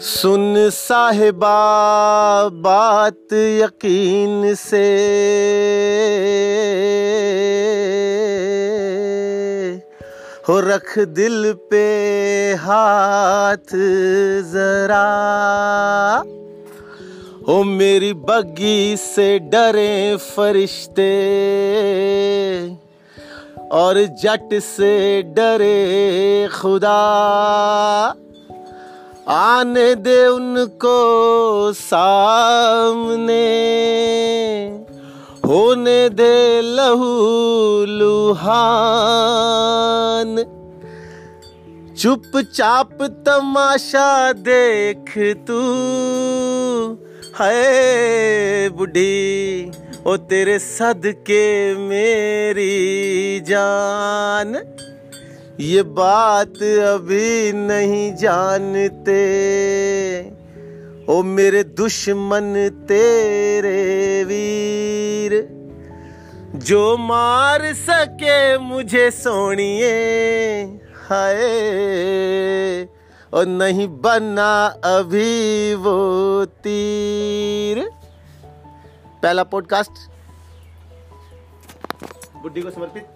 सुन साहिबा, बात यकीन से। हो रख दिल पे हाथ जरा। हो मेरी बग्गी से डरे फरिश्ते। और जट से डरे खुदा। आने दे उनको सामने। होने दे लहू लुहान। चुपचाप तमाशा देख तू। है बुढ़ी, ओ तेरे सदके मेरी जान। ये बात अभी नहीं जानते। ओ मेरे दुश्मन तेरे वीर, जो मार सके मुझे सोनिए, हाय। और नहीं बना अभी वो तीर। पहला पॉडकास्ट बुड्ढी को समर्पित।